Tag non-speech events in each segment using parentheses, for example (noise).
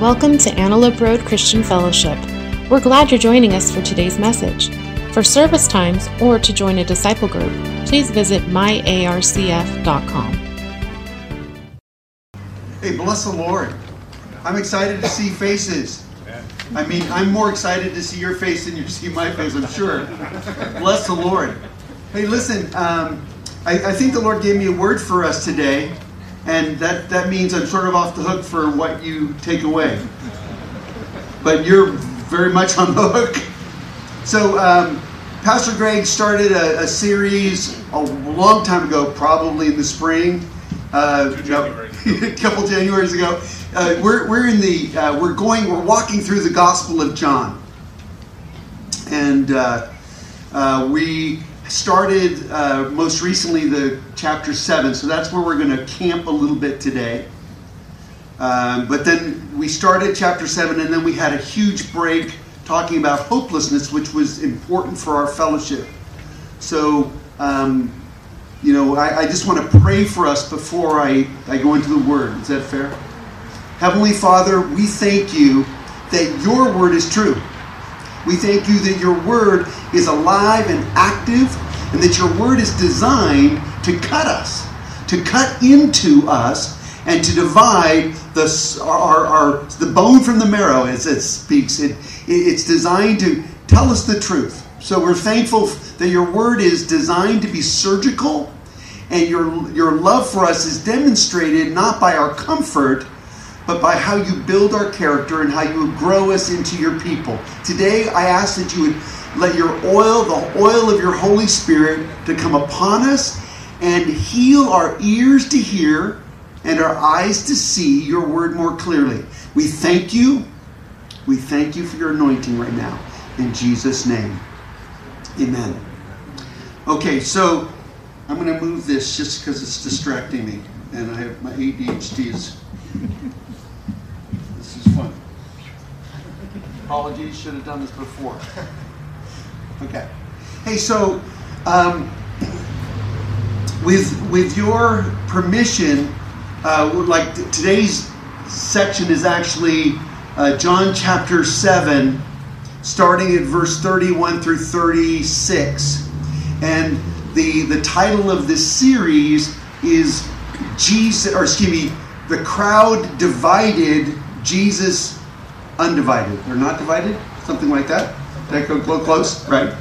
Welcome to Antelope Road Christian Fellowship. We're glad you're joining us for today's message. For service times or to join a disciple group, please visit myarcf.com. Hey, bless the Lord. I'm excited to see faces. I mean, I'm more excited to see your face than you see my face, I'm sure. Bless the Lord. Hey, listen, um, I, I think the Lord gave me a word for us today, and that, that means I'm sort of off the hook for what you take away. But you're very much on the (laughs) hook. So, um, Pastor Greg started a, a, series a long time ago, probably in the spring, uh, (laughs) a couple Januaries ago. Uh, we're, we're in the uh, we're going we're walking through the Gospel of John, and uh, uh, we started uh, most recently the chapter 7 so that's where we're going to camp a little bit today. Um, but then we started chapter 7 and then we had a huge break talking about hopelessness which was important for our fellowship. So um, you know I, I just want to pray for us before I, I go into the word. Is that fair? Heavenly father we thank you that your word is true we thank you that your word is alive and active, and that your word is designed to cut us, to cut into us, and to divide the, our, our, the bone from the marrow, as it speaks. It, it's designed to tell us the truth. So we're thankful that your word is designed to be surgical, and your, your love for us is demonstrated not by our comfort but by how you build our character and how you grow us into your people. Today, I ask that you would let your oil, the oil of your Holy Spirit, to come upon us and heal our ears to hear and our eyes to see your word more clearly. We thank you. We thank you for your anointing right now. In Jesus' name. Amen. Okay, so I'm going to move this just because it's distracting me. And I have my ADHD is Apologies, should have done this before. (laughs) Okay. Hey, so um, with with your permission, uh, like today's section is actually uh, John chapter seven, starting at verse thirty-one through thirty-six, and the the title of this series is Jesus, or excuse me, the crowd divided Jesus undivided. They're not divided, something like that. That go close? Right.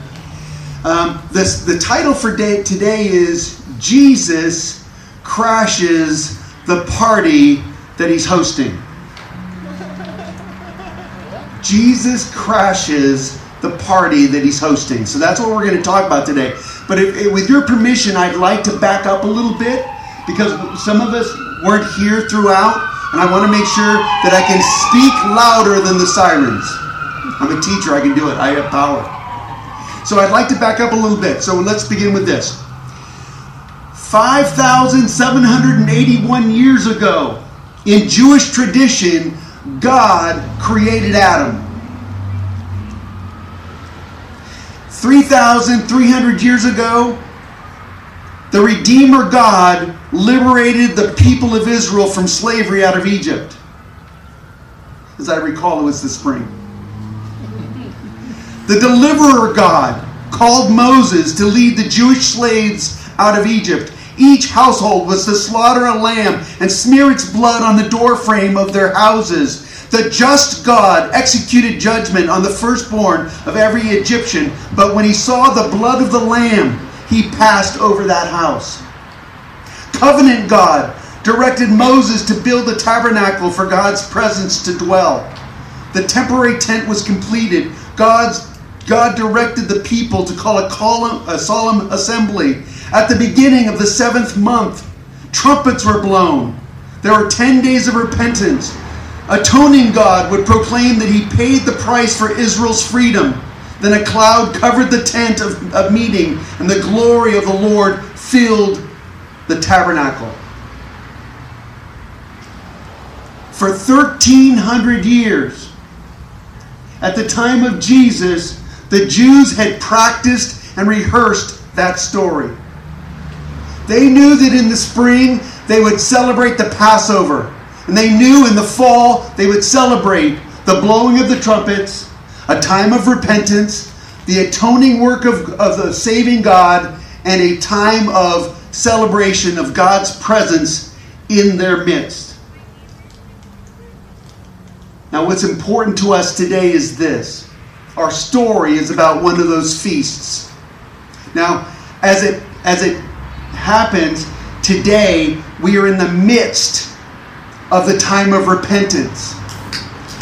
Um, this, the title for day, today is Jesus crashes the party that he's hosting. Jesus crashes the party that he's hosting. So that's what we're going to talk about today. But if, if, with your permission, I'd like to back up a little bit because some of us weren't here throughout and I want to make sure that I can speak louder than the sirens. I'm a teacher, I can do it. I have power. So I'd like to back up a little bit. So let's begin with this. 5,781 years ago, in Jewish tradition, God created Adam. 3,300 years ago, the Redeemer God liberated the people of Israel from slavery out of Egypt. As I recall, it was the spring. The Deliverer God called Moses to lead the Jewish slaves out of Egypt. Each household was to slaughter a lamb and smear its blood on the doorframe of their houses. The just God executed judgment on the firstborn of every Egyptian, but when he saw the blood of the lamb, he passed over that house. Covenant God directed Moses to build a tabernacle for God's presence to dwell. The temporary tent was completed. God's God directed the people to call a, column, a solemn assembly. At the beginning of the seventh month, trumpets were blown. There were 10 days of repentance. Atoning God would proclaim that he paid the price for Israel's freedom. Then a cloud covered the tent of, of meeting, and the glory of the Lord filled the tabernacle. For 1,300 years, at the time of Jesus, the Jews had practiced and rehearsed that story. They knew that in the spring they would celebrate the Passover. And they knew in the fall they would celebrate the blowing of the trumpets, a time of repentance, the atoning work of, of the saving God, and a time of celebration of God's presence in their midst. Now, what's important to us today is this our story is about one of those feasts. Now, as it, as it happens, today we are in the midst of the time of repentance.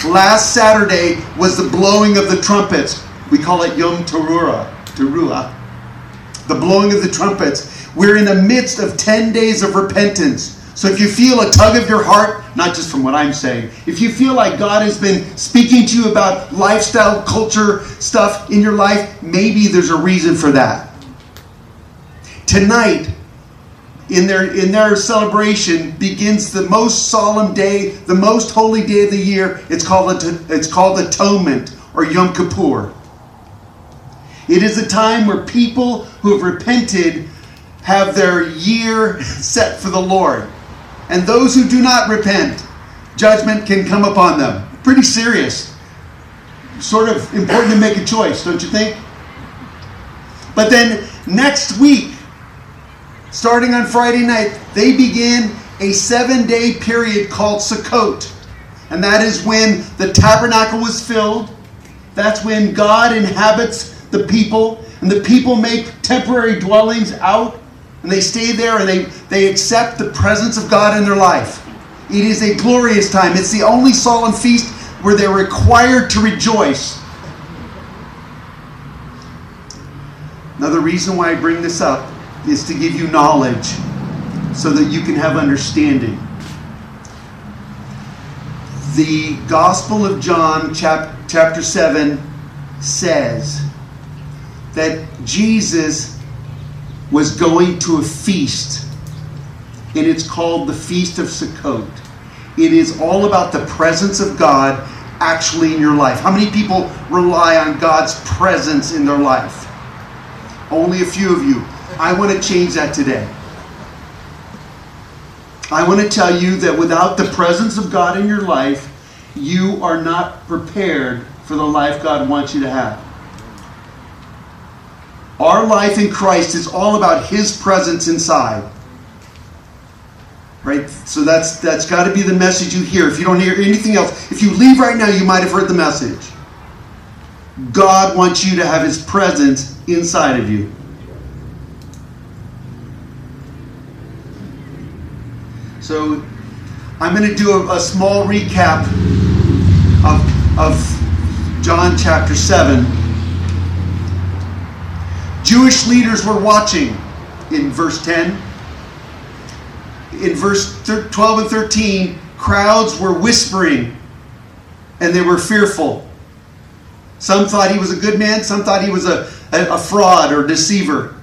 Last Saturday was the blowing of the trumpets. We call it Yom Teruah. Teruah. The blowing of the trumpets. We're in the midst of 10 days of repentance. So if you feel a tug of your heart, not just from what I'm saying, if you feel like God has been speaking to you about lifestyle, culture stuff in your life, maybe there's a reason for that. Tonight, in their in their celebration begins the most solemn day, the most holy day of the year. It's called it's called atonement or Yom Kippur. It is a time where people who have repented have their year set for the Lord. And those who do not repent, judgment can come upon them. Pretty serious. Sort of important to make a choice, don't you think? But then next week, starting on Friday night, they begin a seven day period called Sukkot. And that is when the tabernacle was filled. That's when God inhabits the people. And the people make temporary dwellings out. And they stay there and they, they accept the presence of God in their life. It is a glorious time. It's the only solemn feast where they're required to rejoice. Now, the reason why I bring this up is to give you knowledge so that you can have understanding. The Gospel of John, chap- chapter 7, says that Jesus was going to a feast, and it's called the Feast of Sukkot. It is all about the presence of God actually in your life. How many people rely on God's presence in their life? Only a few of you. I want to change that today. I want to tell you that without the presence of God in your life, you are not prepared for the life God wants you to have. Our life in Christ is all about His presence inside. Right? So that's that's got to be the message you hear. If you don't hear anything else, if you leave right now, you might have heard the message. God wants you to have His presence inside of you. So I'm going to do a, a small recap of, of John chapter 7. Jewish leaders were watching in verse 10. In verse 12 and 13, crowds were whispering and they were fearful. Some thought he was a good man, some thought he was a, a, a fraud or deceiver.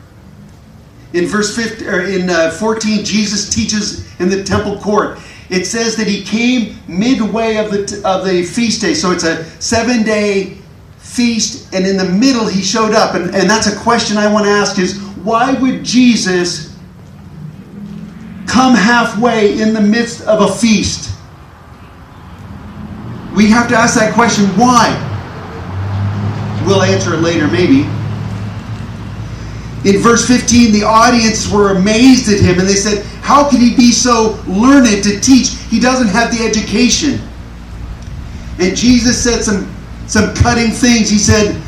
In verse 15, or in uh, 14, Jesus teaches in the temple court. It says that he came midway of the, of the feast day. So it's a seven day feast, and in the middle he showed up. And, and that's a question I want to ask is why would Jesus come halfway in the midst of a feast? We have to ask that question why? We'll answer it later, maybe. In verse 15, the audience were amazed at him and they said, How can he be so learned to teach? He doesn't have the education. And Jesus said some, some cutting things. He said,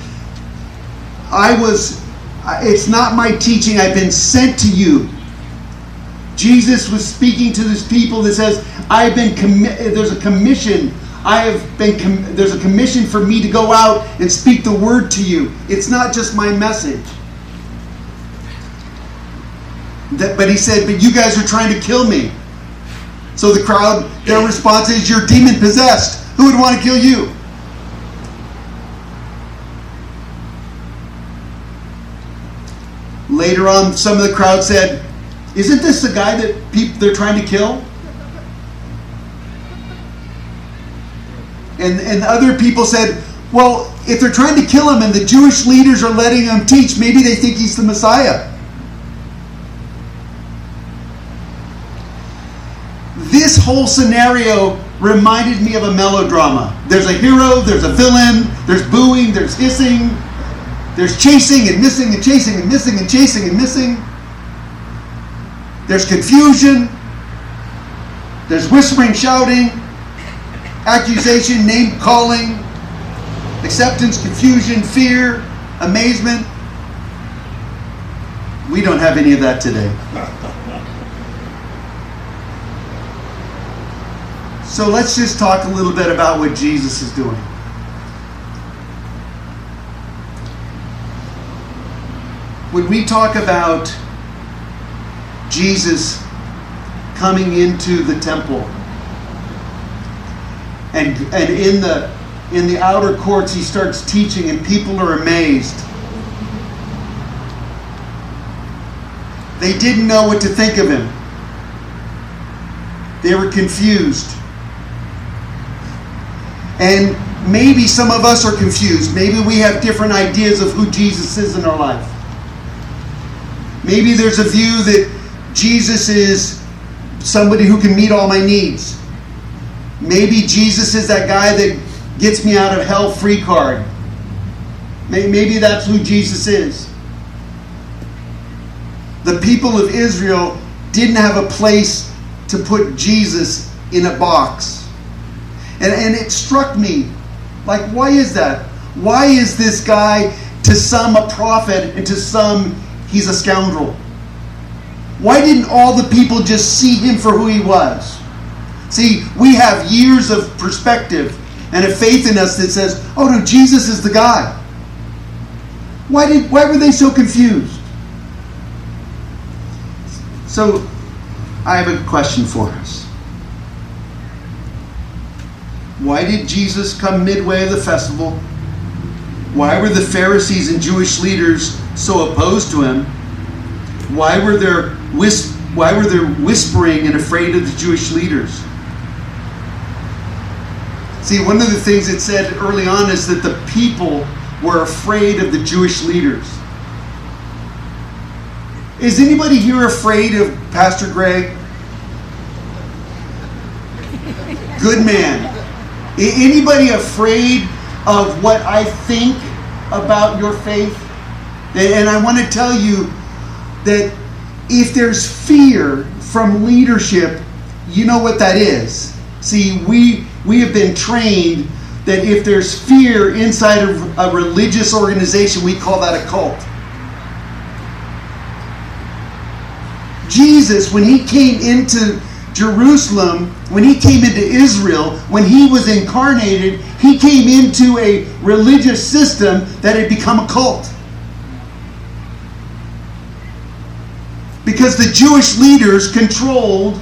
I was, it's not my teaching, I've been sent to you. Jesus was speaking to this people that says, I've been, commi- there's a commission. I have been, com- there's a commission for me to go out and speak the word to you. It's not just my message. That, but he said, But you guys are trying to kill me. So the crowd, their response is, You're demon possessed. Who would want to kill you? Later on, some of the crowd said, Isn't this the guy that people, they're trying to kill? And, and other people said, Well, if they're trying to kill him and the Jewish leaders are letting him teach, maybe they think he's the Messiah. This whole scenario reminded me of a melodrama. There's a hero, there's a villain, there's booing, there's hissing, there's chasing and missing and chasing and missing and chasing and missing. There's confusion. There's whispering, shouting, accusation, name calling, acceptance, confusion, fear, amazement. We don't have any of that today. So let's just talk a little bit about what Jesus is doing. When we talk about Jesus coming into the temple, and, and in the in the outer courts he starts teaching and people are amazed. They didn't know what to think of him. They were confused and maybe some of us are confused. Maybe we have different ideas of who Jesus is in our life. Maybe there's a view that Jesus is somebody who can meet all my needs. Maybe Jesus is that guy that gets me out of hell free card. Maybe that's who Jesus is. The people of Israel didn't have a place to put Jesus in a box. And, and it struck me like, why is that? Why is this guy to some a prophet and to some he's a scoundrel? Why didn't all the people just see him for who he was? See, we have years of perspective and a faith in us that says, oh no, Jesus is the guy. Why, did, why were they so confused? So, I have a question for us. Why did Jesus come midway of the festival? Why were the Pharisees and Jewish leaders so opposed to him? Why were there whis- why were there whispering and afraid of the Jewish leaders? See, one of the things it said early on is that the people were afraid of the Jewish leaders. Is anybody here afraid of Pastor Greg? Good man. Anybody afraid of what I think about your faith? And I want to tell you that if there's fear from leadership, you know what that is. See, we we have been trained that if there's fear inside of a religious organization, we call that a cult. Jesus, when he came into Jerusalem, when he came into Israel, when he was incarnated, he came into a religious system that had become a cult. Because the Jewish leaders controlled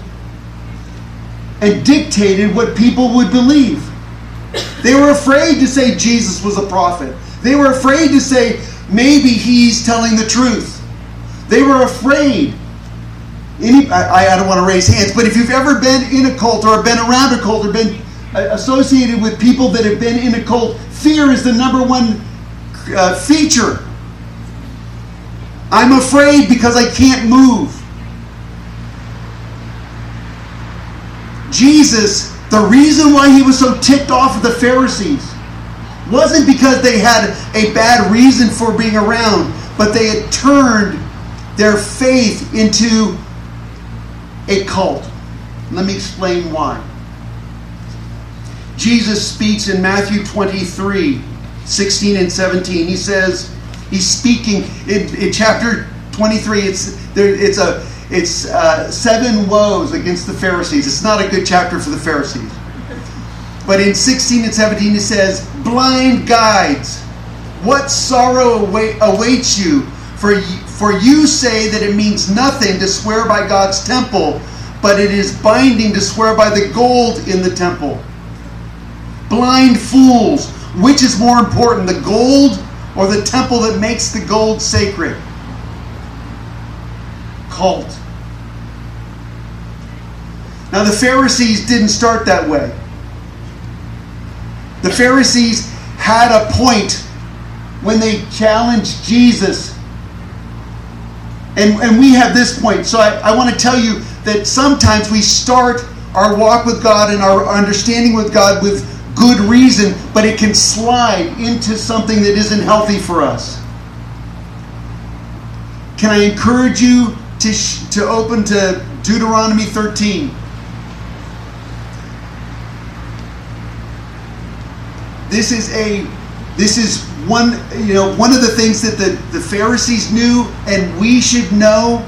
and dictated what people would believe. They were afraid to say Jesus was a prophet. They were afraid to say maybe he's telling the truth. They were afraid any, I, I don't want to raise hands, but if you've ever been in a cult or been around a cult or been uh, associated with people that have been in a cult, fear is the number one uh, feature. I'm afraid because I can't move. Jesus, the reason why he was so ticked off of the Pharisees wasn't because they had a bad reason for being around, but they had turned their faith into a cult. Let me explain why. Jesus speaks in Matthew 23 16 and 17. He says, He's speaking in, in chapter 23. It's, there, it's, a, it's uh, seven woes against the Pharisees. It's not a good chapter for the Pharisees. But in 16 and 17, it says, Blind guides, what sorrow await, awaits you? For for you say that it means nothing to swear by God's temple, but it is binding to swear by the gold in the temple. Blind fools, which is more important, the gold or the temple that makes the gold sacred? Cult. Now, the Pharisees didn't start that way. The Pharisees had a point when they challenged Jesus and, and we have this point. So I, I want to tell you that sometimes we start our walk with God and our understanding with God with good reason, but it can slide into something that isn't healthy for us. Can I encourage you to, sh- to open to Deuteronomy 13? This is a this is one you know one of the things that the, the Pharisees knew and we should know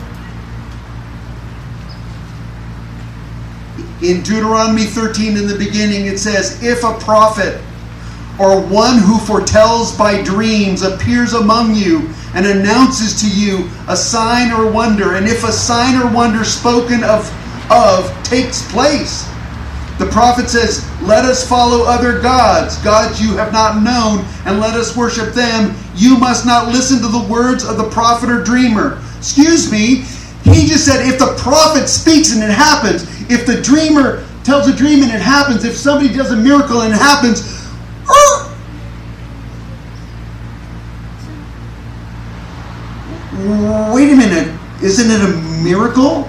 In Deuteronomy 13, in the beginning, it says, If a prophet or one who foretells by dreams appears among you and announces to you a sign or wonder, and if a sign or wonder spoken of, of takes place, the prophet says, Let us follow other gods, gods you have not known, and let us worship them. You must not listen to the words of the prophet or dreamer. Excuse me, he just said, If the prophet speaks and it happens, if the dreamer tells a dream and it happens, if somebody does a miracle and it happens, uh, wait a minute, isn't it a miracle?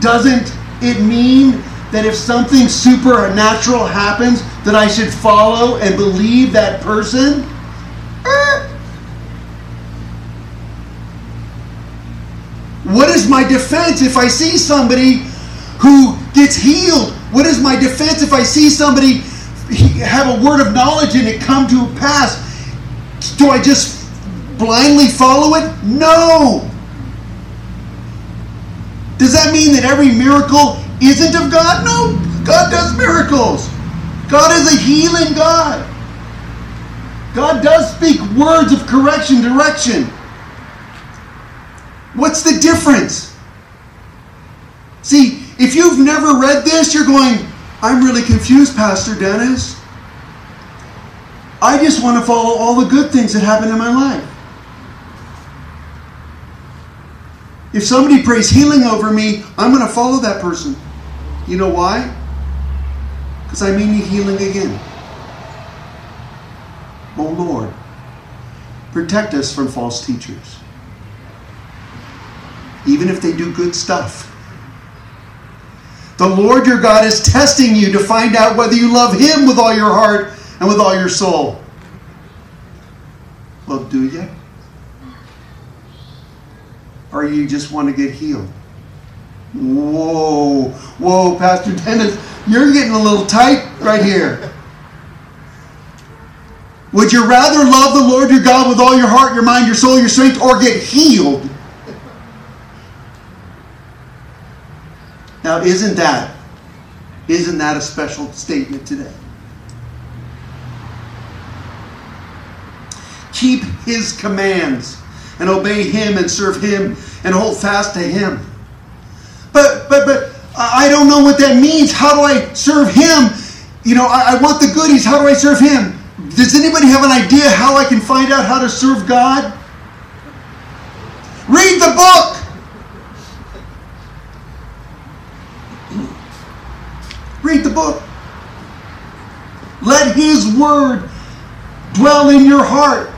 Doesn't it mean that if something supernatural happens, that I should follow and believe that person? Uh, what is my defense if I see somebody who gets healed? What is my defense if I see somebody have a word of knowledge and it come to pass? Do I just blindly follow it? No. Does that mean that every miracle isn't of God? No. God does miracles. God is a healing God. God does speak words of correction, direction. What's the difference? See, if you've never read this, you're going, I'm really confused, Pastor Dennis. I just want to follow all the good things that happen in my life. If somebody prays healing over me, I'm going to follow that person. You know why? Because I may need healing again. Oh Lord, protect us from false teachers. Even if they do good stuff. The Lord your God is testing you to find out whether you love Him with all your heart and with all your soul. Well, do you? Or you just want to get healed? Whoa, whoa, Pastor Dennis, you're getting a little tight right here. Would you rather love the Lord your God with all your heart, your mind, your soul, your strength, or get healed? Now, isn't that isn't that a special statement today? Keep his commands and obey him and serve him and hold fast to him. I don't know what that means. How do I serve him? You know, I, I want the goodies. How do I serve him? Does anybody have an idea how I can find out how to serve God? Read the book. Read the book. Let His Word dwell in your heart.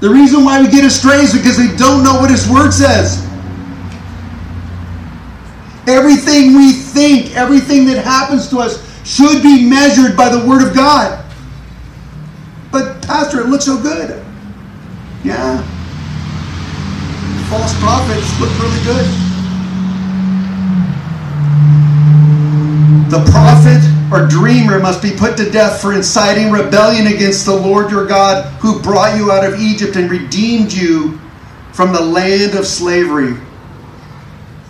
The reason why we get astray is because we don't know what His Word says. Everything we think, everything that happens to us should be measured by the Word of God. But, Pastor, it looks so good. Yeah. False prophets look really good. The prophet or dreamer must be put to death for inciting rebellion against the Lord your God who brought you out of Egypt and redeemed you from the land of slavery.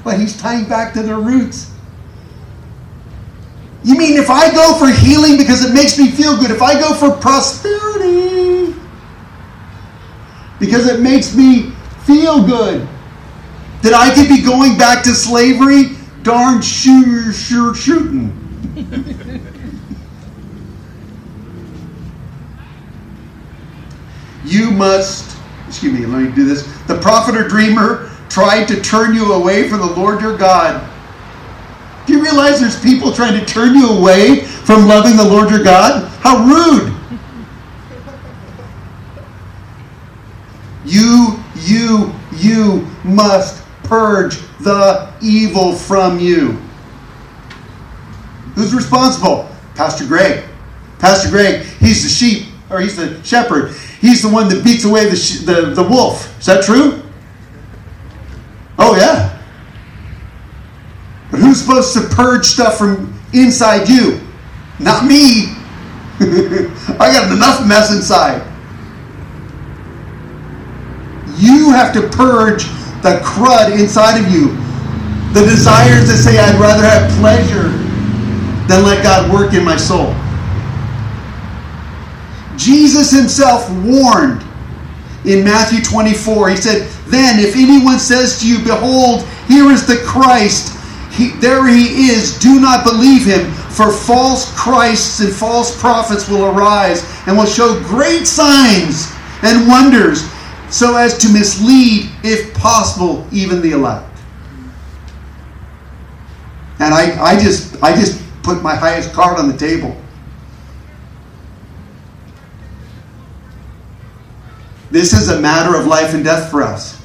But he's tying back to the roots. You mean if I go for healing because it makes me feel good, if I go for prosperity because it makes me feel good, that I could be going back to slavery? darn sure, sure shooting. (laughs) you must, excuse me, let me do this. The prophet or dreamer tried to turn you away from the Lord your God. Do you realize there's people trying to turn you away from loving the Lord your God? How rude! You, you, you must purge the evil from you. Who's responsible? Pastor Greg. Pastor Greg, he's the sheep, or he's the shepherd. He's the one that beats away the, the, the wolf. Is that true? Oh, yeah. But who's supposed to purge stuff from inside you? Not me. (laughs) I got enough mess inside. You have to purge the crud inside of you. The desires that say, I'd rather have pleasure than let God work in my soul. Jesus himself warned in Matthew 24. He said, Then if anyone says to you, Behold, here is the Christ, he, there he is, do not believe him, for false Christs and false prophets will arise and will show great signs and wonders so as to mislead, if possible, even the elect. And I, I just I just put my highest card on the table. This is a matter of life and death for us.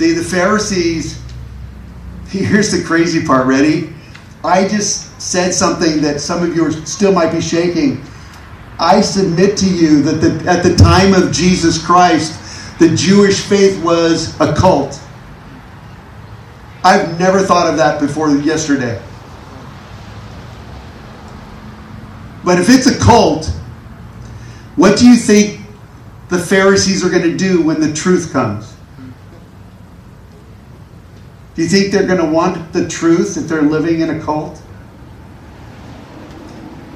See, the Pharisees, here's the crazy part, ready? I just said something that some of you are, still might be shaking. I submit to you that the, at the time of Jesus Christ, the Jewish faith was a cult. I've never thought of that before yesterday. But if it's a cult, what do you think the Pharisees are going to do when the truth comes? Do you think they're going to want the truth if they're living in a cult?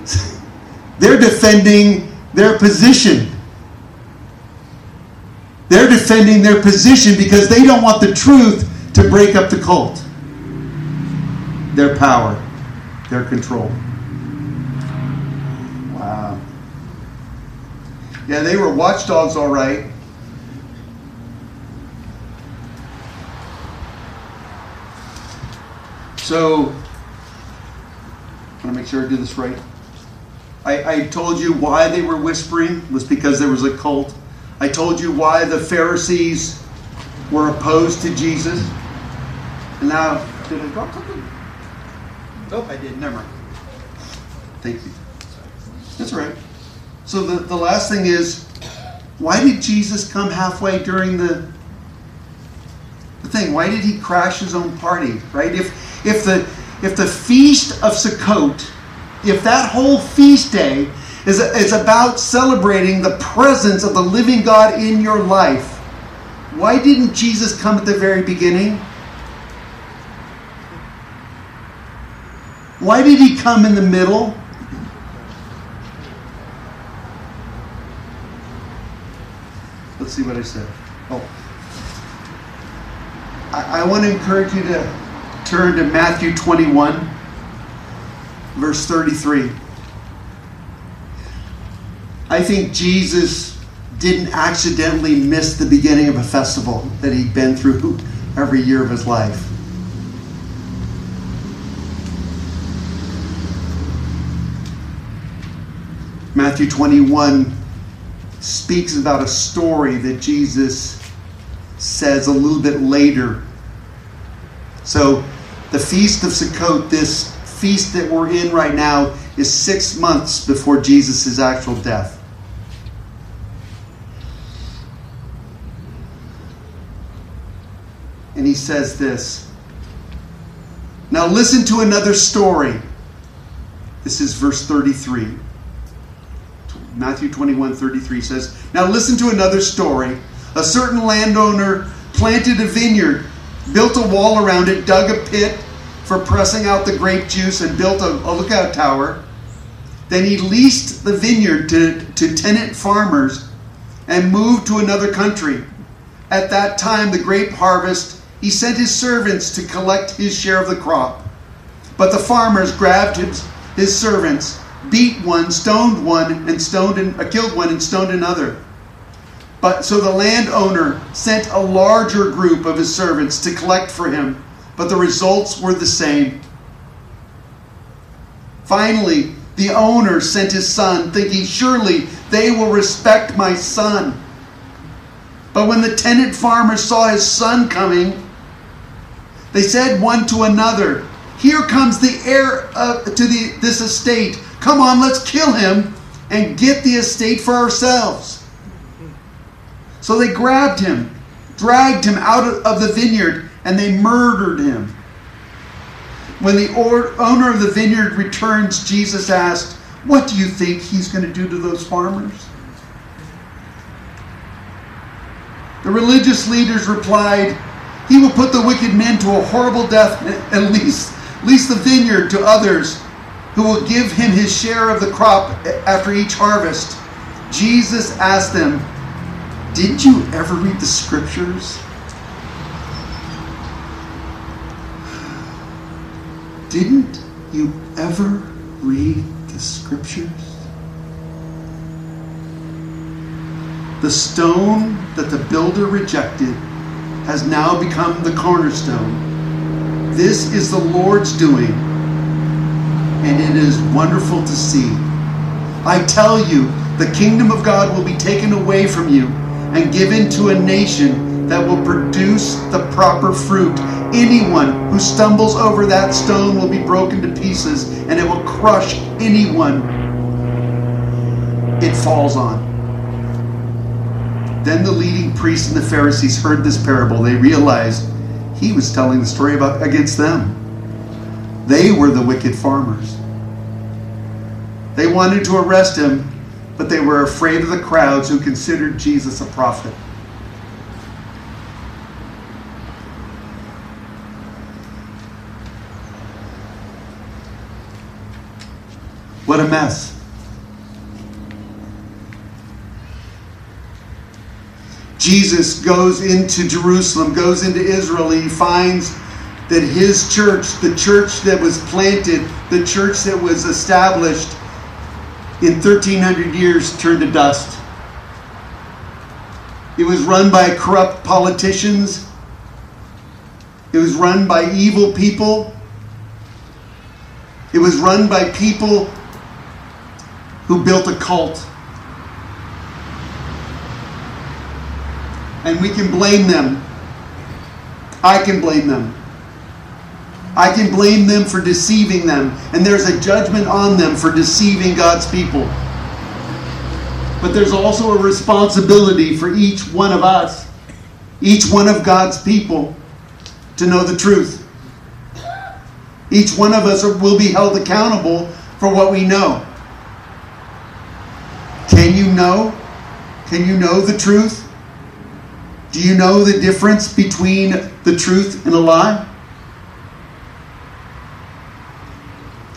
(laughs) they're defending their position. They're defending their position because they don't want the truth to break up the cult. Their power, their control. Wow. Yeah, they were watchdogs, all right. So, I want to make sure I do this right. I, I told you why they were whispering was because there was a cult. I told you why the Pharisees were opposed to Jesus. And now, did I drop something? Oh, I did. Never mind. Thank you. That's right. So the, the last thing is, why did Jesus come halfway during the the thing? Why did he crash his own party? Right? If if the if the feast of Sukkot, if that whole feast day is, is about celebrating the presence of the living God in your life, why didn't Jesus come at the very beginning? Why did he come in the middle? Let's see what I said. I want to encourage you to turn to Matthew 21, verse 33. I think Jesus didn't accidentally miss the beginning of a festival that he'd been through (laughs) every year of his life. Matthew 21 speaks about a story that Jesus says a little bit later. So the Feast of Sukkot, this feast that we're in right now, is six months before Jesus' actual death. And he says this. Now listen to another story. This is verse 33. Matthew 21 33 says, Now listen to another story. A certain landowner planted a vineyard built a wall around it, dug a pit for pressing out the grape juice, and built a, a lookout tower. Then he leased the vineyard to, to tenant farmers and moved to another country. At that time, the grape harvest, he sent his servants to collect his share of the crop. But the farmers grabbed his, his servants, beat one, stoned one, and stoned and, uh, killed one, and stoned another. But so the landowner sent a larger group of his servants to collect for him, but the results were the same. Finally, the owner sent his son, thinking, Surely they will respect my son. But when the tenant farmer saw his son coming, they said one to another, Here comes the heir to the, this estate. Come on, let's kill him and get the estate for ourselves. So they grabbed him, dragged him out of the vineyard, and they murdered him. When the owner of the vineyard returns, Jesus asked, What do you think he's going to do to those farmers? The religious leaders replied, He will put the wicked men to a horrible death (laughs) and lease, lease the vineyard to others who will give him his share of the crop after each harvest. Jesus asked them, Didn't you ever read the scriptures? Didn't you ever read the scriptures? The stone that the builder rejected has now become the cornerstone. This is the Lord's doing, and it is wonderful to see. I tell you, the kingdom of God will be taken away from you and given to a nation that will produce the proper fruit. Anyone who stumbles over that stone will be broken to pieces, and it will crush anyone it falls on. Then the leading priests and the Pharisees heard this parable. They realized he was telling the story about against them. They were the wicked farmers. They wanted to arrest him, but they were afraid of the crowds who considered Jesus a prophet. What a mess. Jesus goes into Jerusalem, goes into Israel, he finds that his church, the church that was planted, the church that was established in 1300 years, turned to dust. It was run by corrupt politicians. It was run by evil people. It was run by people who built a cult. and we can blame them. I can blame them. I can blame them for deceiving them, and there's a judgment on them for deceiving God's people. But there's also a responsibility for each one of us, each one of God's people, to know the truth. Each one of us will be held accountable for what we know. Can you know? Can you know the truth? Do you know the difference between the truth and a lie?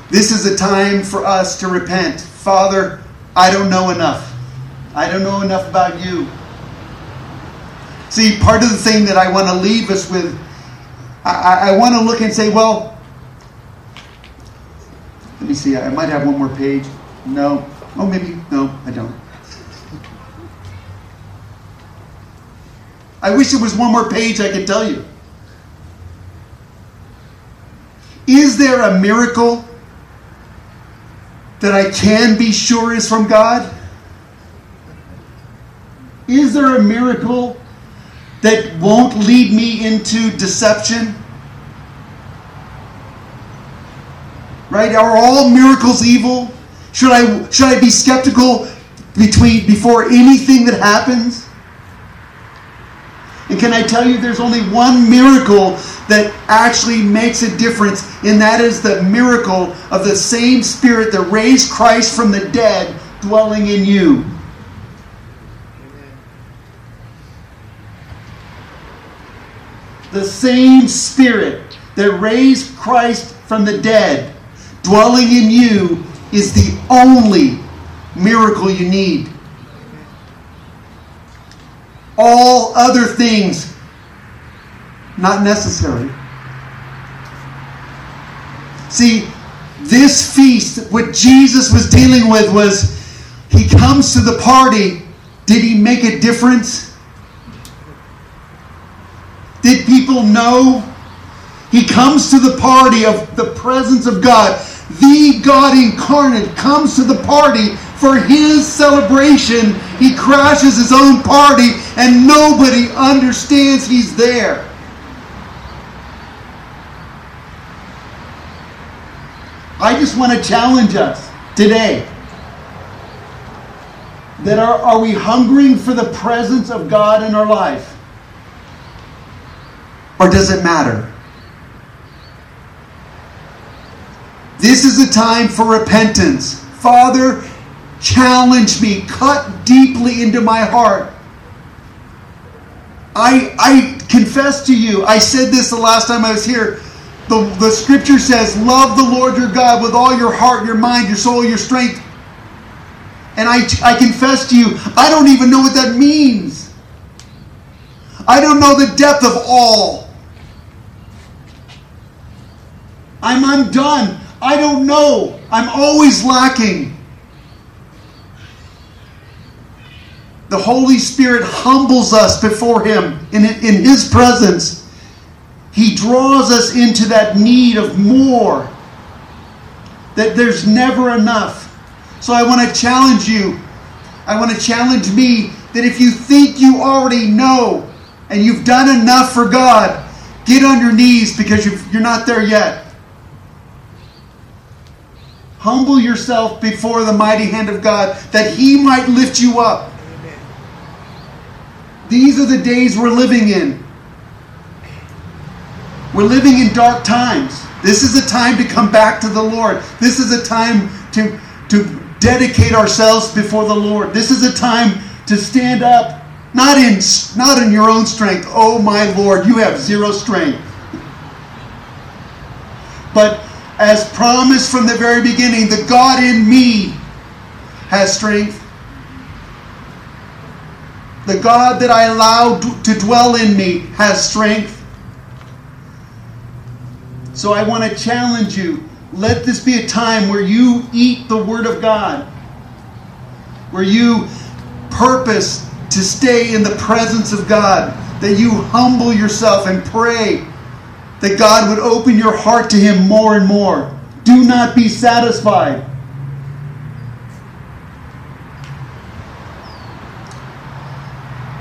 This is a time for us to repent. Father, I don't know enough. I don't know enough about you. See, part of the thing that I want to leave us with, I, I want to look and say, well, let me see, I might have one more page. No. Oh, maybe. No, I don't. I wish there was one more page I could tell you. Is there a miracle that I can be sure is from God? Is there a miracle that won't lead me into deception? Right? Are all miracles evil? Should I should I be skeptical between before anything that happens? And can I tell you, there's only one miracle that actually makes a difference, and that is the miracle of the same Spirit that raised Christ from the dead dwelling in you. The same Spirit that raised Christ from the dead dwelling in you is the only miracle you need all other things not necessary. See, this feast, what Jesus was dealing with was he comes to the party. Did he make a difference? Did people know? He comes to the party of the presence of God. The God incarnate comes to the party for his celebration, he crashes his own party and nobody understands he's there. I just want to challenge us today that are, are we hungering for the presence of God in our life? Or does it matter? This is a time for repentance. Father, challenge me, cut deeply into my heart. I, I confess to you, I said this the last time I was here. The, the scripture says, Love the Lord your God with all your heart, your mind, your soul, your strength. And I, I confess to you, I don't even know what that means. I don't know the depth of all. I'm undone. I don't know. I'm always lacking. The Holy Spirit humbles us before Him in, in His presence. He draws us into that need of more, that there's never enough. So I want to challenge you. I want to challenge me that if you think you already know and you've done enough for God, get on your knees because you're not there yet. Humble yourself before the mighty hand of God that He might lift you up. These are the days we're living in. We're living in dark times. This is a time to come back to the Lord. This is a time to, to dedicate ourselves before the Lord. This is a time to stand up, not in, not in your own strength. Oh, my Lord, you have zero strength. But as promised from the very beginning, the God in me has strength. The God that I allow to dwell in me has strength. So I want to challenge you. Let this be a time where you eat the Word of God, where you purpose to stay in the presence of God, that you humble yourself and pray that God would open your heart to Him more and more. Do not be satisfied.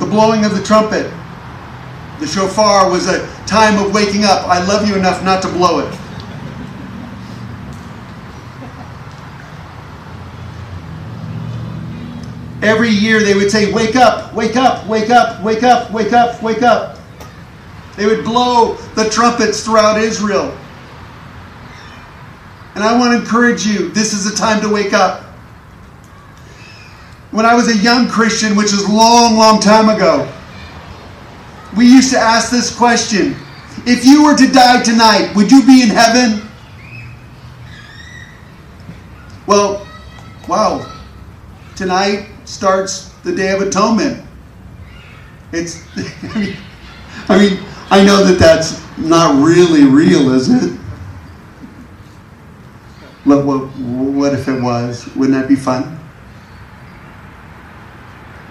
The blowing of the trumpet, the shofar, was a time of waking up. I love you enough not to blow it. Every year they would say, Wake up, wake up, wake up, wake up, wake up, wake up. They would blow the trumpets throughout Israel. And I want to encourage you this is a time to wake up. When I was a young Christian, which is long, long time ago, we used to ask this question If you were to die tonight, would you be in heaven? Well, wow. Tonight starts the Day of Atonement. It's, (laughs) I mean, I know that that's not really real, is it? What, what, what if it was? Wouldn't that be fun?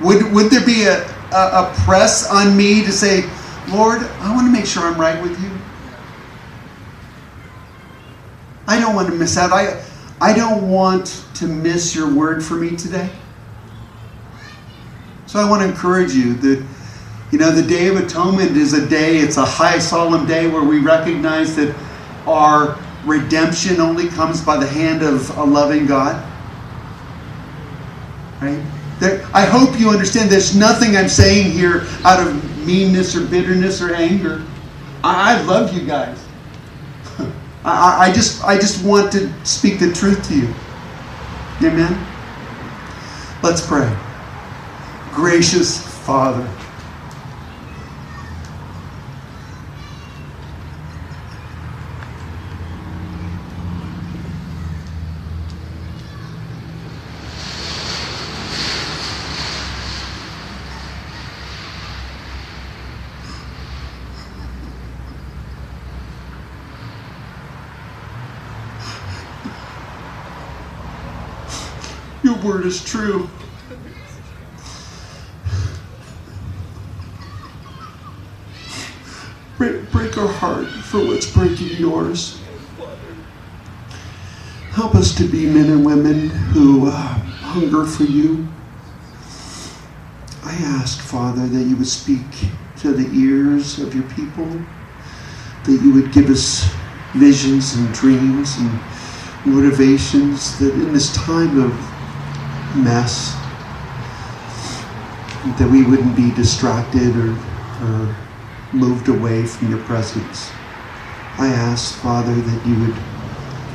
Would, would there be a, a, a press on me to say, Lord, I want to make sure I'm right with you? I don't want to miss out. I, I don't want to miss your word for me today. So I want to encourage you that you know, the Day of Atonement is a day, it's a high solemn day where we recognize that our redemption only comes by the hand of a loving God. Right? There, I hope you understand there's nothing I'm saying here out of meanness or bitterness or anger. I, I love you guys. (laughs) I, I, just I just want to speak the truth to you. Amen. Let's pray. Gracious Father. word is true. Break, break our heart for what's breaking yours. Help us to be men and women who uh, hunger for you. I ask, Father, that you would speak to the ears of your people, that you would give us visions and dreams and motivations, that in this time of mess, that we wouldn't be distracted or, or moved away from your presence. I ask, Father, that you would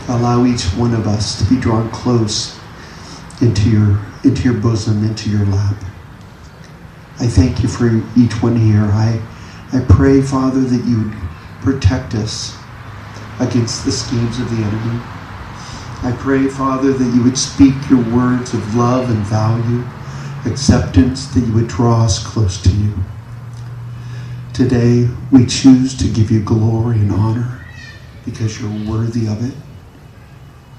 allow each one of us to be drawn close into your, into your bosom, into your lap. I thank you for each one here. I, I pray, Father, that you would protect us against the schemes of the enemy. I pray, Father, that you would speak your words of love and value, acceptance, that you would draw us close to you. Today, we choose to give you glory and honor because you're worthy of it.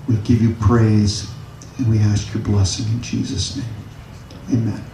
We give you praise and we ask your blessing in Jesus' name. Amen.